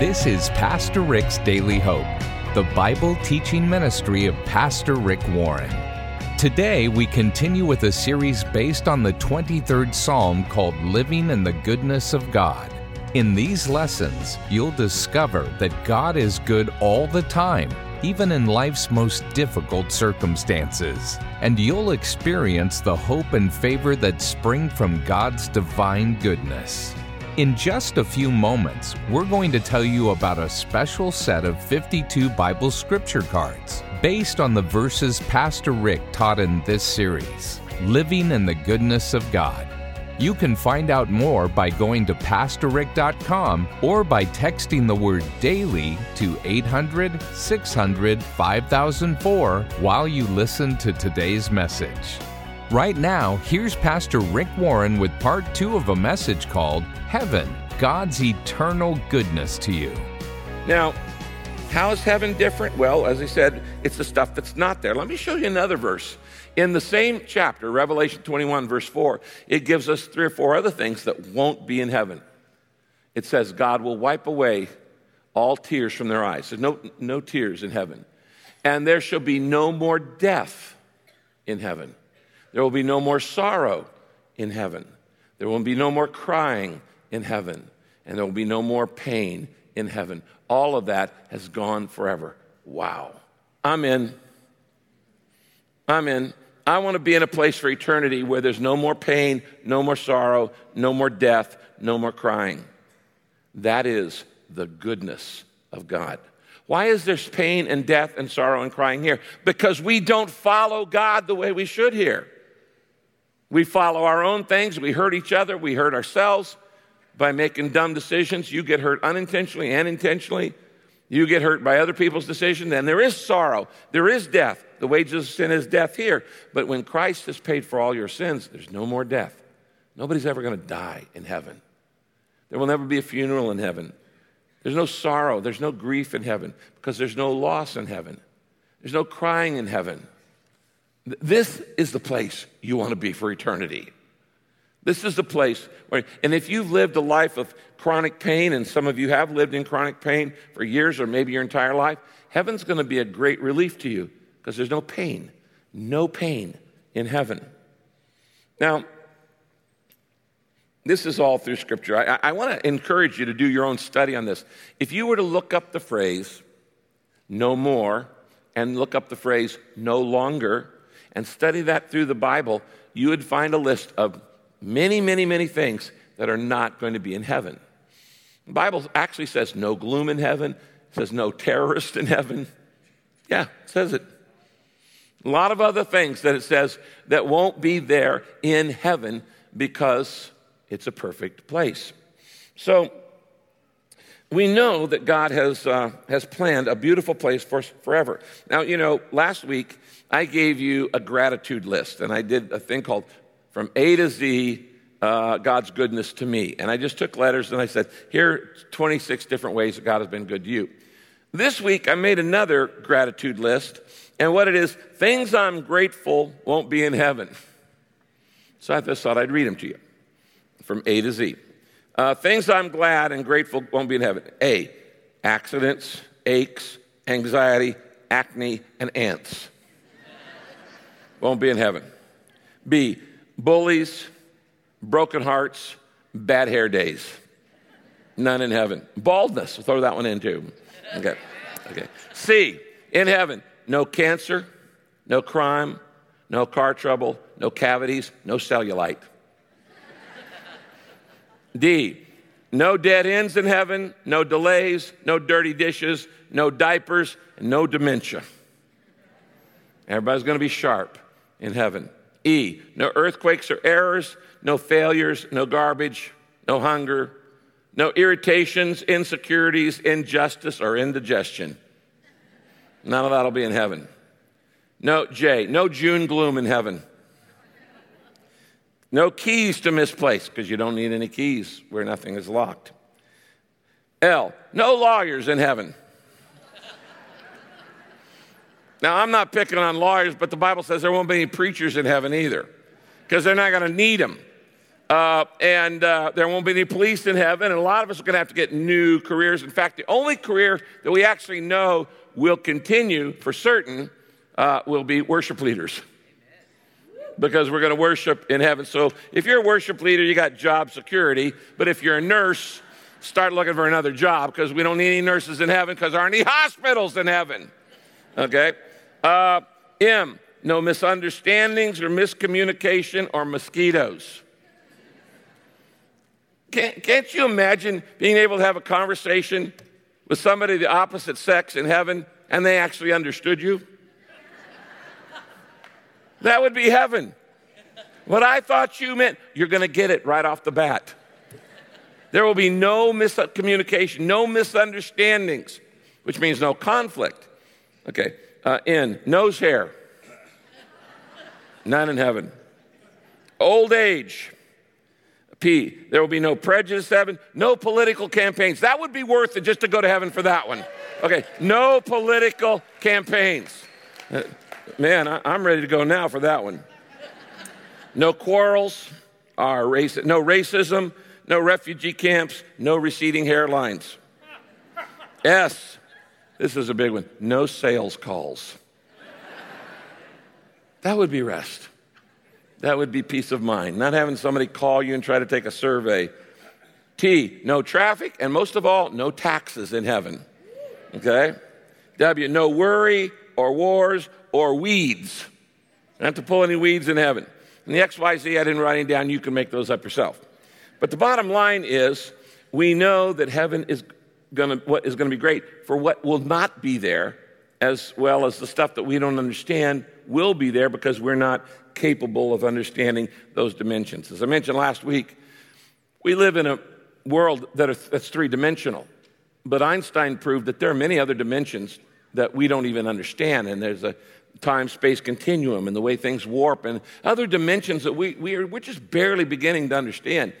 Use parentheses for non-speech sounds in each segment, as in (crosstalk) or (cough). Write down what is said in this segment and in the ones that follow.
This is Pastor Rick's Daily Hope, the Bible teaching ministry of Pastor Rick Warren. Today, we continue with a series based on the 23rd Psalm called Living in the Goodness of God. In these lessons, you'll discover that God is good all the time, even in life's most difficult circumstances. And you'll experience the hope and favor that spring from God's divine goodness. In just a few moments, we're going to tell you about a special set of 52 Bible scripture cards based on the verses Pastor Rick taught in this series Living in the Goodness of God. You can find out more by going to PastorRick.com or by texting the word daily to 800 600 5004 while you listen to today's message. Right now, here's Pastor Rick Warren with part two of a message called Heaven God's Eternal Goodness to You. Now, how is heaven different? Well, as I said, it's the stuff that's not there. Let me show you another verse. In the same chapter, Revelation 21, verse 4, it gives us three or four other things that won't be in heaven. It says, God will wipe away all tears from their eyes. There's no, no tears in heaven. And there shall be no more death in heaven. There will be no more sorrow in heaven. There will be no more crying in heaven. And there will be no more pain in heaven. All of that has gone forever. Wow. I'm in. I'm in. I want to be in a place for eternity where there's no more pain, no more sorrow, no more death, no more crying. That is the goodness of God. Why is there pain and death and sorrow and crying here? Because we don't follow God the way we should here. We follow our own things. We hurt each other. We hurt ourselves by making dumb decisions. You get hurt unintentionally and intentionally. You get hurt by other people's decisions. And there is sorrow. There is death. The wages of sin is death here. But when Christ has paid for all your sins, there's no more death. Nobody's ever going to die in heaven. There will never be a funeral in heaven. There's no sorrow. There's no grief in heaven because there's no loss in heaven. There's no crying in heaven. This is the place you want to be for eternity. This is the place where, and if you've lived a life of chronic pain, and some of you have lived in chronic pain for years or maybe your entire life, heaven's going to be a great relief to you because there's no pain, no pain in heaven. Now, this is all through Scripture. I, I want to encourage you to do your own study on this. If you were to look up the phrase no more and look up the phrase no longer, and study that through the Bible, you would find a list of many, many, many things that are not going to be in heaven. The Bible actually says no gloom in heaven, it says no terrorist in heaven. Yeah, it says it. A lot of other things that it says that won't be there in heaven because it's a perfect place. So, we know that God has, uh, has planned a beautiful place for us forever. Now, you know, last week I gave you a gratitude list, and I did a thing called From A to Z uh, God's Goodness to Me. And I just took letters and I said, Here are 26 different ways that God has been good to you. This week I made another gratitude list, and what it is things I'm grateful won't be in heaven. So I just thought I'd read them to you from A to Z. Uh, things I'm glad and grateful won't be in heaven. A, accidents, aches, anxiety, acne, and ants won't be in heaven. B, bullies, broken hearts, bad hair days. None in heaven. Baldness, throw that one in too. Okay. Okay. C, in heaven, no cancer, no crime, no car trouble, no cavities, no cellulite. D, no dead ends in heaven, no delays, no dirty dishes, no diapers, no dementia. Everybody's going to be sharp in heaven. E, no earthquakes or errors, no failures, no garbage, no hunger, no irritations, insecurities, injustice, or indigestion. None of that will be in heaven. No, J, no June gloom in heaven. No keys to misplace, because you don't need any keys where nothing is locked. L, no lawyers in heaven. Now, I'm not picking on lawyers, but the Bible says there won't be any preachers in heaven either because they're not going to need them. Uh, and uh, there won't be any police in heaven, and a lot of us are going to have to get new careers. In fact, the only career that we actually know will continue for certain uh, will be worship leaders. Because we're going to worship in heaven. So if you're a worship leader, you got job security. But if you're a nurse, start looking for another job because we don't need any nurses in heaven because there aren't any hospitals in heaven. Okay? Uh, M, no misunderstandings or miscommunication or mosquitoes. Can't, can't you imagine being able to have a conversation with somebody of the opposite sex in heaven and they actually understood you? That would be heaven. What I thought you meant, you're going to get it right off the bat. There will be no miscommunication, no misunderstandings, which means no conflict. Okay, uh, N, nose hair. None in heaven. Old age. P, there will be no prejudice heaven, no political campaigns. That would be worth it just to go to heaven for that one. Okay, no political campaigns. Man, I, am ready to go now for that one. No quarrels, are race, no racism, no refugee camps, no receding hairlines. S, this is a big one, no sales calls. That would be rest. That would be peace of mind, not having somebody call you and try to take a survey. T, no traffic, and most of all, no taxes in heaven. Okay? W, no worry or wars or weeds. Not to pull any weeds in heaven. And the XYZ, I didn't write down. You can make those up yourself. But the bottom line is we know that heaven is to, what is to be great for what will not be there, as well as the stuff that we don't understand will be there because we're not capable of understanding those dimensions. As I mentioned last week, we live in a world that are, that's three dimensional. But Einstein proved that there are many other dimensions that we don't even understand. And there's a time space continuum and the way things warp and other dimensions that we, we are, we're just barely beginning to understand.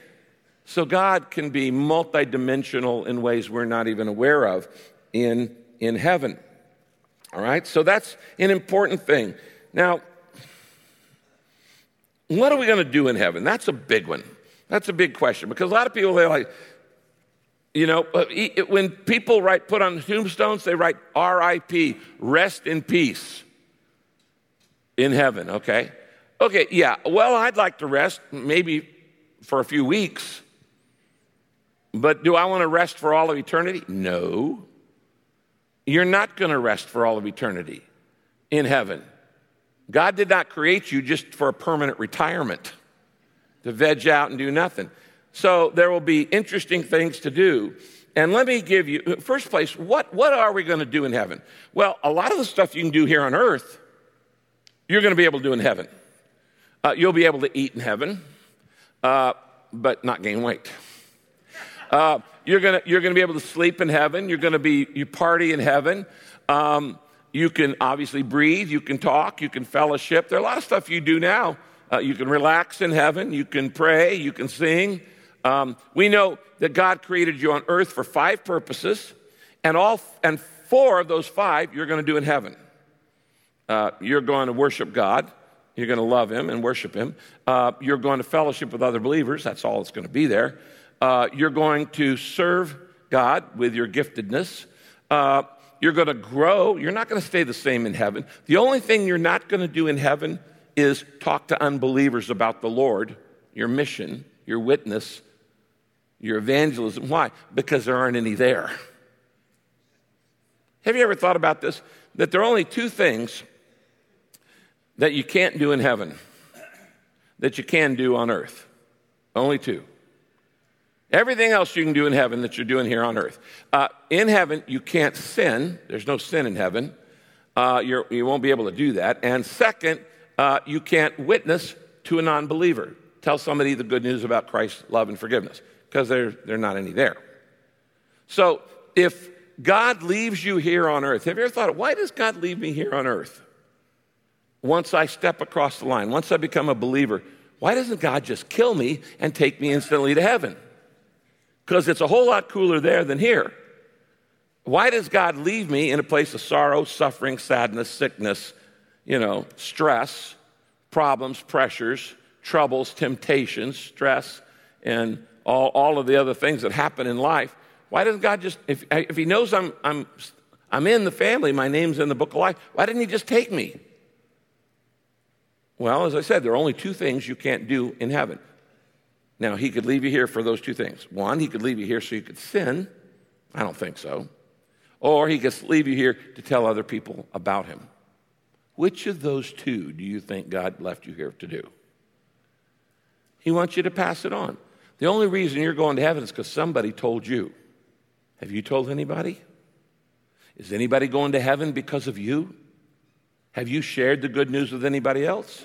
So God can be multidimensional in ways we're not even aware of in, in heaven. All right? So that's an important thing. Now, what are we going to do in heaven? That's a big one. That's a big question because a lot of people, they're like, you know, when people write, put on tombstones, they write RIP, rest in peace in heaven, okay? Okay, yeah, well, I'd like to rest maybe for a few weeks, but do I want to rest for all of eternity? No. You're not going to rest for all of eternity in heaven. God did not create you just for a permanent retirement to veg out and do nothing. So there will be interesting things to do. And let me give you, first place, what, what are we going to do in heaven? Well, a lot of the stuff you can do here on earth, you're going to be able to do in heaven. Uh, you'll be able to eat in heaven, uh, but not gain weight. Uh, you're going you're gonna be able to sleep in heaven. You're going to be, you party in heaven. Um, you can obviously breathe, you can talk, you can fellowship. There are a lot of stuff you do now. Uh, you can relax in heaven, you can pray, you can sing. Um, we know that God created you on earth for five purposes, and all and four of those five you're going to do in heaven. Uh, you're going to worship God. You're going to love Him and worship Him. Uh, you're going to fellowship with other believers. That's all that's going to be there. Uh, you're going to serve God with your giftedness. Uh, you're going to grow. You're not going to stay the same in heaven. The only thing you're not going to do in heaven is talk to unbelievers about the Lord, your mission, your witness, your evangelism. Why? Because there aren't any there. Have you ever thought about this? That there are only two things that you can't do in heaven that you can do on earth. Only two. Everything else you can do in heaven that you're doing here on earth. Uh, in heaven, you can't sin. There's no sin in heaven. Uh, you won't be able to do that. And second, uh, you can't witness to a non believer. Tell somebody the good news about Christ's love and forgiveness because they're, they're not any there. So if God leaves you here on earth, have you ever thought, why does God leave me here on earth? Once I step across the line, once I become a believer, why doesn't God just kill me and take me instantly to heaven? because it's a whole lot cooler there than here. Why does God leave me in a place of sorrow, suffering, sadness, sickness, you know, stress, problems, pressures, troubles, temptations, stress, and all, all of the other things that happen in life, why doesn't God just, if, if He knows I'm, I'm, I'm in the family, my name's in the book of life, why didn't He just take me? Well, as I said, there are only two things you can't do in heaven. Now, He could leave you here for those two things. One, He could leave you here so you could sin. I don't think so. Or He could leave you here to tell other people about Him. Which of those two do you think God left you here to do? He wants you to pass it on. The only reason you're going to heaven is because somebody told you. Have you told anybody? Is anybody going to heaven because of you? Have you shared the good news with anybody else?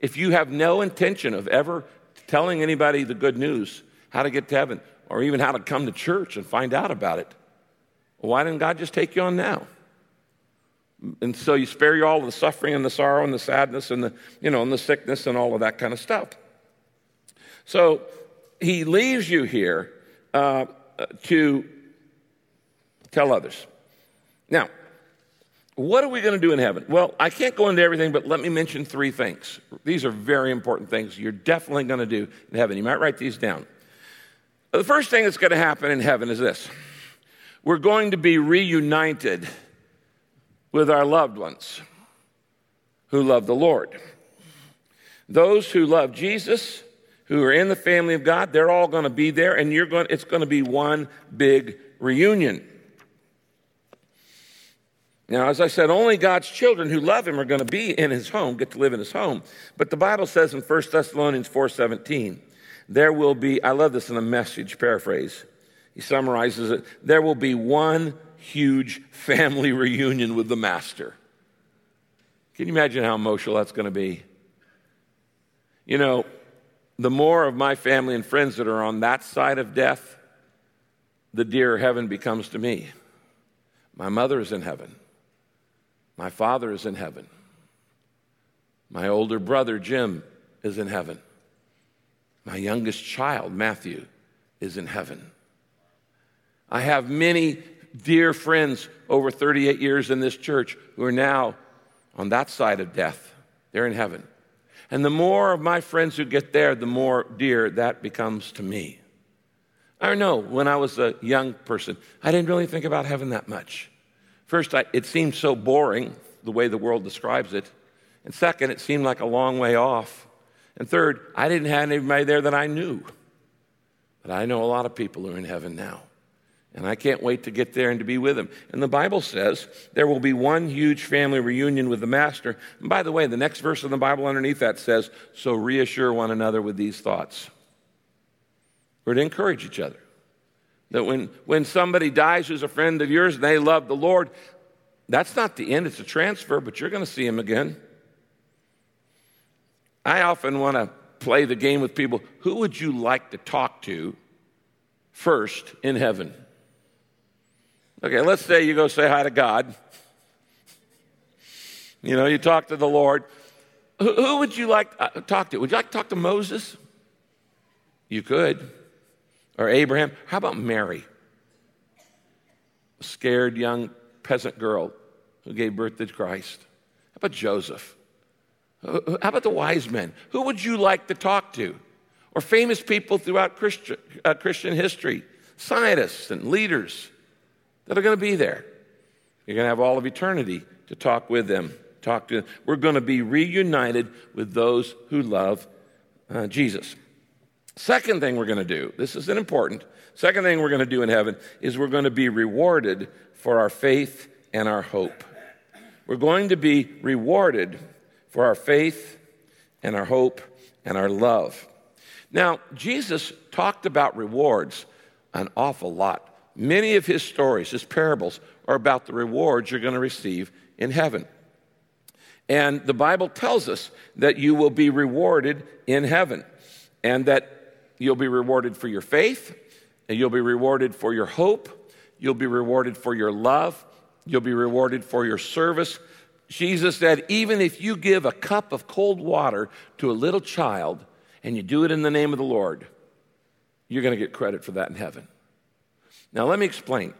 If you have no intention of ever telling anybody the good news, how to get to heaven, or even how to come to church and find out about it, why didn't God just take you on now? And so you spare you all the suffering and the sorrow and the sadness and the, you know, and the sickness and all of that kind of stuff. So he leaves you here uh, to tell others. Now, what are we going to do in heaven? Well, I can't go into everything, but let me mention three things. These are very important things you're definitely going to do in heaven. You might write these down. The first thing that's going to happen in heaven is this we're going to be reunited with our loved ones who love the Lord. Those who love Jesus who are in the family of God, they're all going to be there, and you're going, it's going to be one big reunion. Now, as I said, only God's children who love him are going to be in his home, get to live in his home. But the Bible says in 1 Thessalonians 4:17, there will be, I love this in a message paraphrase. He summarizes it, there will be one huge family (laughs) reunion with the master. Can you imagine how emotional that's going to be? You know, the more of my family and friends that are on that side of death, the dearer heaven becomes to me. My mother is in heaven. My father is in heaven. My older brother, Jim, is in heaven. My youngest child, Matthew, is in heaven. I have many dear friends over 38 years in this church who are now on that side of death. They're in heaven. And the more of my friends who get there, the more dear that becomes to me. I know when I was a young person, I didn't really think about heaven that much. First, I, it seemed so boring the way the world describes it. And second, it seemed like a long way off. And third, I didn't have anybody there that I knew. But I know a lot of people who are in heaven now. And I can't wait to get there and to be with him. And the Bible says there will be one huge family reunion with the Master. And by the way, the next verse in the Bible underneath that says, So reassure one another with these thoughts. We're to encourage each other. That when, when somebody dies who's a friend of yours and they love the Lord, that's not the end, it's a transfer, but you're going to see him again. I often want to play the game with people who would you like to talk to first in heaven? Okay, let's say you go say hi to God. You know, you talk to the Lord. Who, would you like to uh, talk to? Would you like to talk to Moses? You could. Or Abraham. How about Mary? A scared young peasant girl who gave birth to Christ. How about Joseph? How about the wise men? Who would you like to talk to? Or famous people throughout Christian, uh, Christian history, scientists and leaders that are going to be there. You're going to have all of eternity to talk with them. Talk to them. We're going to be reunited with those who love uh, Jesus. Second thing we're going to do, this is an important. Second thing we're going to do in heaven is we're going to be rewarded for our faith and our hope. We're going to be rewarded for our faith and our hope and our love. Now, Jesus talked about rewards an awful lot Many of his stories, his parables, are about the rewards you're going to receive in heaven. And the Bible tells us that you will be rewarded in heaven and that you'll be rewarded for your faith, and you'll be rewarded for your hope, you'll be rewarded for your love, you'll be rewarded for your service. Jesus said, even if you give a cup of cold water to a little child and you do it in the name of the Lord, you're going to get credit for that in heaven. Now, let me explain.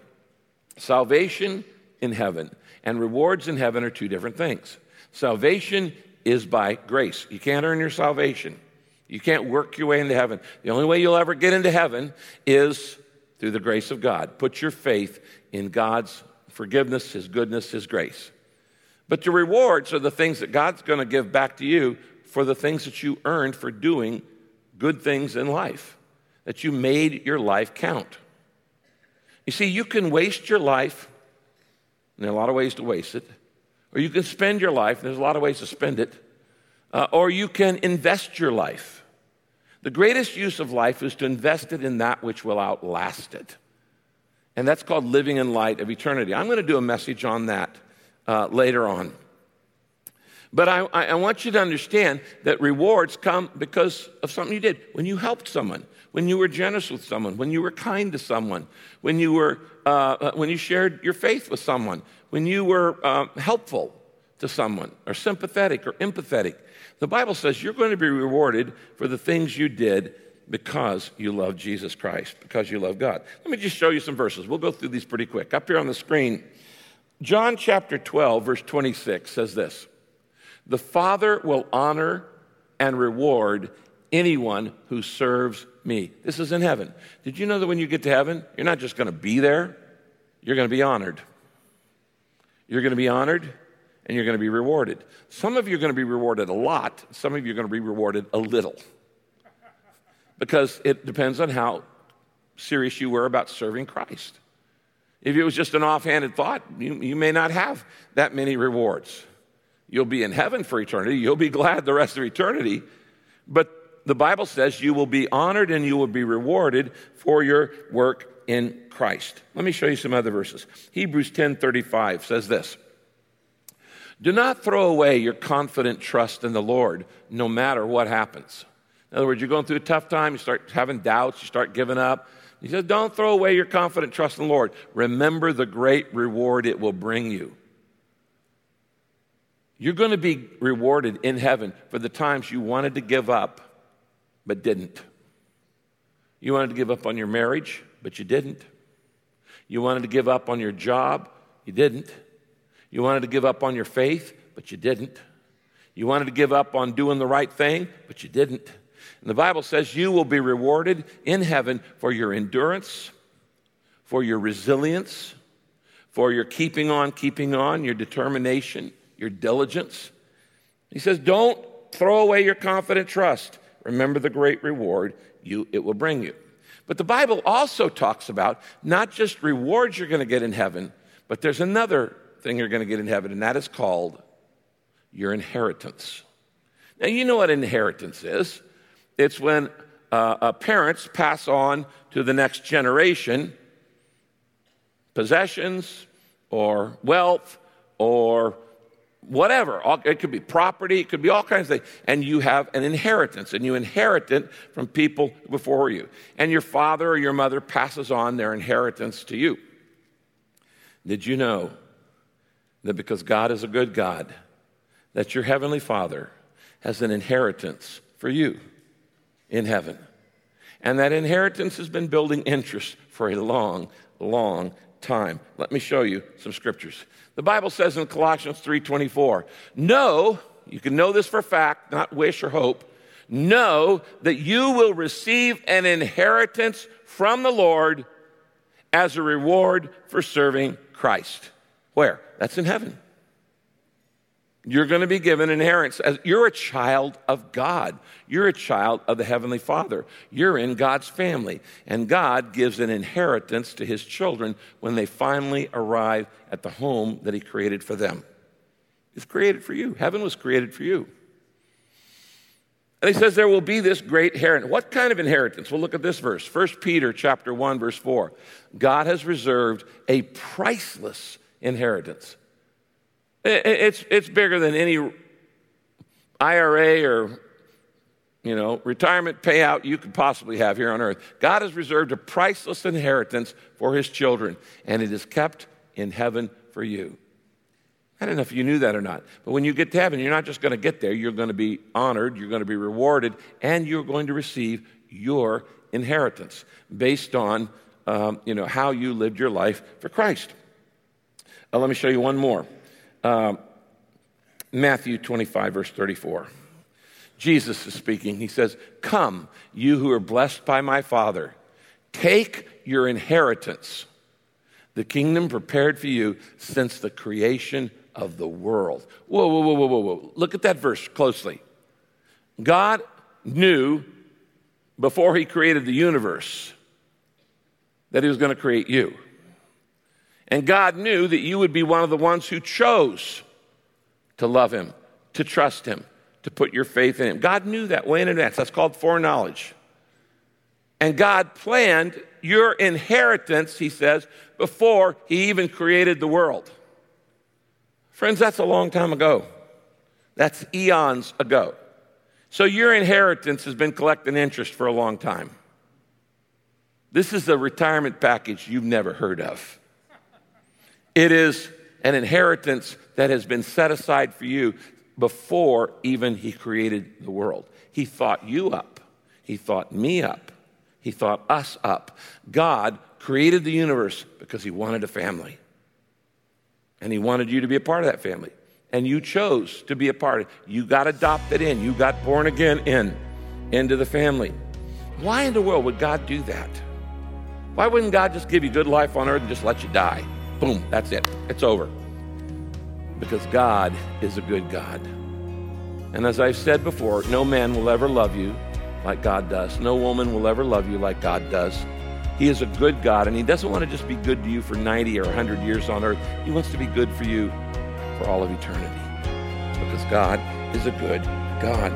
Salvation in heaven and rewards in heaven are two different things. Salvation is by grace. You can't earn your salvation. You can't work your way into heaven. The only way you'll ever get into heaven is through the grace of God. Put your faith in God's forgiveness, His goodness, His grace. But the rewards are the things that God's going to give back to you for the things that you earned for doing good things in life, that you made your life count. You see, you can waste your life, and there are a lot of ways to waste it, or you can spend your life, and there's a lot of ways to spend it, uh, or you can invest your life. The greatest use of life is to invest it in that which will outlast it. And that's called living in light of eternity. I'm going to do a message on that uh, later on. But I, I, want you to understand that rewards come because of something you did. When you helped someone, when you were generous with someone, when you were kind to someone, when you, were, uh, uh, when you shared your faith with someone, when you were uh, helpful to someone, or sympathetic or empathetic. The Bible says you're going to be rewarded for the things you did because you love Jesus Christ, because you love God. Let me just show you some verses. We'll go through these pretty quick. Up here on the screen, John chapter 12, verse 26 says this The Father will honor and reward anyone who serves me. This is in heaven. Did you know that when you get to heaven, you're not just going to be there, you're going to be honored. You're going to be honored and you're going to be rewarded. Some of you are going to be rewarded a lot, some of you are going to be rewarded a little. Because it depends on how serious you were about serving Christ. If it was just an offhanded thought, you, you may not have that many rewards. You'll be in heaven for eternity. You'll be glad the rest of eternity. But the Bible says you will be honored and you will be rewarded for your work in Christ. Let me show you some other verses. Hebrews 10:35 says this. Do not throw away your confident trust in the Lord no matter what happens. In other words, you're going through a tough time, you start having doubts, you start giving up. He says, Don't throw away your confident trust in the Lord. Remember the great reward it will bring you. You're going to be rewarded in heaven for the times you wanted to give up, but didn't. You wanted to give up on your marriage, but you didn't. You wanted to give up on your job, you didn't. You wanted to give up on your faith, but you didn't. You wanted to give up on doing the right thing, but you didn't. And the Bible says you will be rewarded in heaven for your endurance, for your resilience, for your keeping on, keeping on, your determination, your diligence. He says, Don't throw away your confident trust. Remember the great reward you, it will bring you. But the Bible also talks about not just rewards you're going to get in heaven, but there's another thing you're going to get in heaven, and that is called your inheritance. Now, you know what inheritance is. It's when uh, parents pass on to the next generation possessions or wealth or whatever. It could be property, it could be all kinds of things. And you have an inheritance, and you inherit it from people before you. And your father or your mother passes on their inheritance to you. Did you know that because God is a good God, that your heavenly Father has an inheritance for you? in heaven. And that inheritance has been building interest for a long, long time. Let me show you some scriptures. The Bible says in Colossians 3:24, "Know, you can know this for fact, not wish or hope, know that you will receive an inheritance from the Lord as a reward for serving Christ." Where? That's in heaven. You're going to be given inheritance. You're a child of God. You're a child of the Heavenly Father. You're in God's family. And God gives an inheritance to His children when they finally arrive at the home that He created for them. It's created for you. Heaven was created for you. And he says there will be this great inheritance. What kind of inheritance? Well, look at this verse. 1 Peter chapter 1, verse 4. God has reserved a priceless inheritance it's, it's bigger than any IRA or you know, retirement payout you could possibly have here on earth. God has reserved a priceless inheritance for his children, and it is kept in heaven for you. I don't know if you knew that or not, but when you get to heaven, you're not just going to get there, you're going to be honored, you're going to be rewarded, and you're going to receive your inheritance based on um, you know, how you lived your life for Christ. Uh, let me show you one more. Um, Matthew 25, verse 34. Jesus is speaking. He says, Come, you who are blessed by my Father, take your inheritance, the kingdom prepared for you since the creation of the world. Whoa, whoa, whoa, whoa, whoa. Look at that verse closely. God knew before he created the universe that he was going to create you. And God knew that you would be one of the ones who chose to love him, to trust him, to put your faith in him. God knew that way in advance. That's called foreknowledge. And God planned your inheritance, he says, before he even created the world. Friends, that's a long time ago. That's eons ago. So your inheritance has been collecting interest for a long time. This is a retirement package you've never heard of. It is an inheritance that has been set aside for you before even He created the world. He thought you up, He thought me up, He thought us up. God created the universe because He wanted a family. And He wanted you to be a part of that family and you chose to be a part of it. You got adopted in, you got born again in, into the family. Why in the world would God do that? Why wouldn't God just give you good life on earth and just let you die? Boom, that's it. It's over. Because God is a good God. And as I've said before, no man will ever love you like God does. No woman will ever love you like God does. He is a good God, and He doesn't want to just be good to you for 90 or 100 years on earth. He wants to be good for you for all of eternity. Because God is a good God.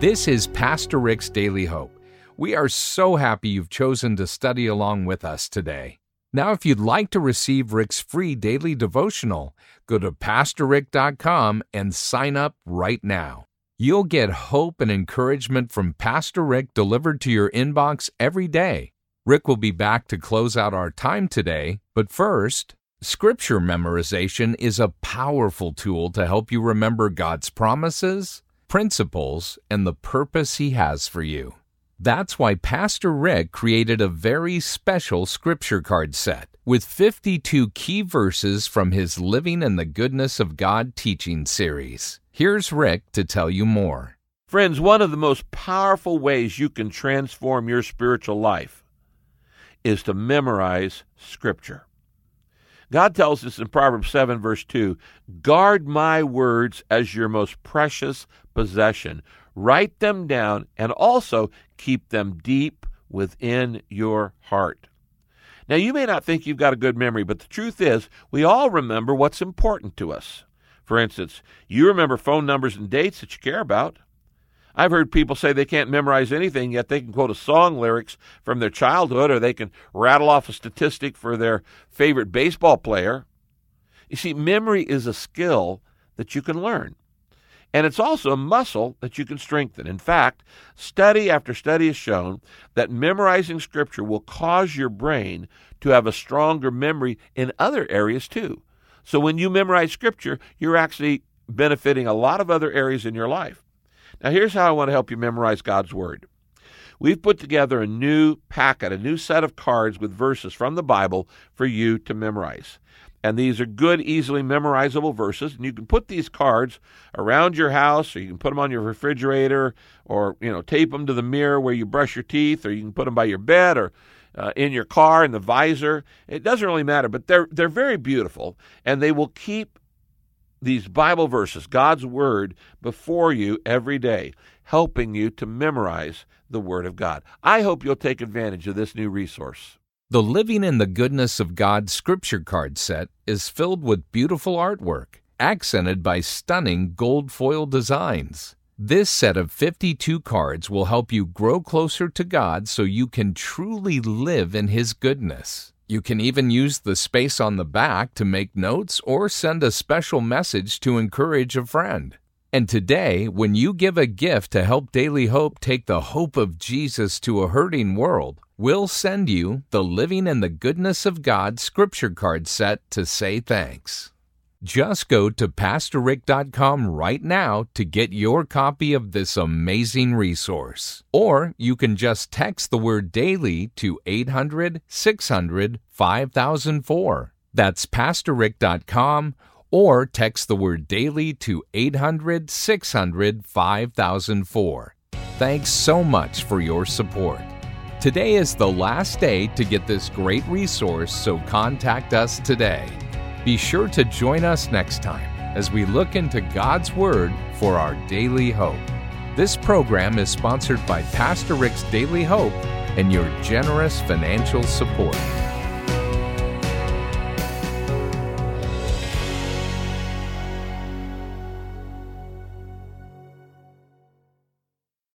This is Pastor Rick's Daily Hope. We are so happy you've chosen to study along with us today. Now, if you'd like to receive Rick's free daily devotional, go to PastorRick.com and sign up right now. You'll get hope and encouragement from Pastor Rick delivered to your inbox every day. Rick will be back to close out our time today, but first, Scripture memorization is a powerful tool to help you remember God's promises, principles, and the purpose He has for you. That's why Pastor Rick created a very special scripture card set with 52 key verses from his Living in the Goodness of God teaching series. Here's Rick to tell you more. Friends, one of the most powerful ways you can transform your spiritual life is to memorize Scripture. God tells us in Proverbs 7, verse 2 Guard my words as your most precious possession. Write them down and also keep them deep within your heart. Now, you may not think you've got a good memory, but the truth is, we all remember what's important to us. For instance, you remember phone numbers and dates that you care about. I've heard people say they can't memorize anything, yet they can quote a song lyrics from their childhood or they can rattle off a statistic for their favorite baseball player. You see, memory is a skill that you can learn. And it's also a muscle that you can strengthen. In fact, study after study has shown that memorizing Scripture will cause your brain to have a stronger memory in other areas too. So when you memorize Scripture, you're actually benefiting a lot of other areas in your life. Now, here's how I want to help you memorize God's Word. We've put together a new packet, a new set of cards with verses from the Bible for you to memorize. And these are good, easily memorizable verses. And you can put these cards around your house, or you can put them on your refrigerator, or you know, tape them to the mirror where you brush your teeth, or you can put them by your bed, or uh, in your car in the visor. It doesn't really matter, but they're they're very beautiful, and they will keep these Bible verses, God's Word, before you every day, helping you to memorize the Word of God. I hope you'll take advantage of this new resource. The Living in the Goodness of God scripture card set is filled with beautiful artwork, accented by stunning gold foil designs. This set of 52 cards will help you grow closer to God so you can truly live in His goodness. You can even use the space on the back to make notes or send a special message to encourage a friend. And today, when you give a gift to help Daily Hope take the hope of Jesus to a hurting world, we'll send you the Living in the Goodness of God scripture card set to say thanks. Just go to PastorRick.com right now to get your copy of this amazing resource. Or you can just text the word daily to 800 600 5004. That's PastorRick.com or text the word daily to 800 600 5004. Thanks so much for your support. Today is the last day to get this great resource, so contact us today. Be sure to join us next time as we look into God's Word for our daily hope. This program is sponsored by Pastor Rick's Daily Hope and your generous financial support.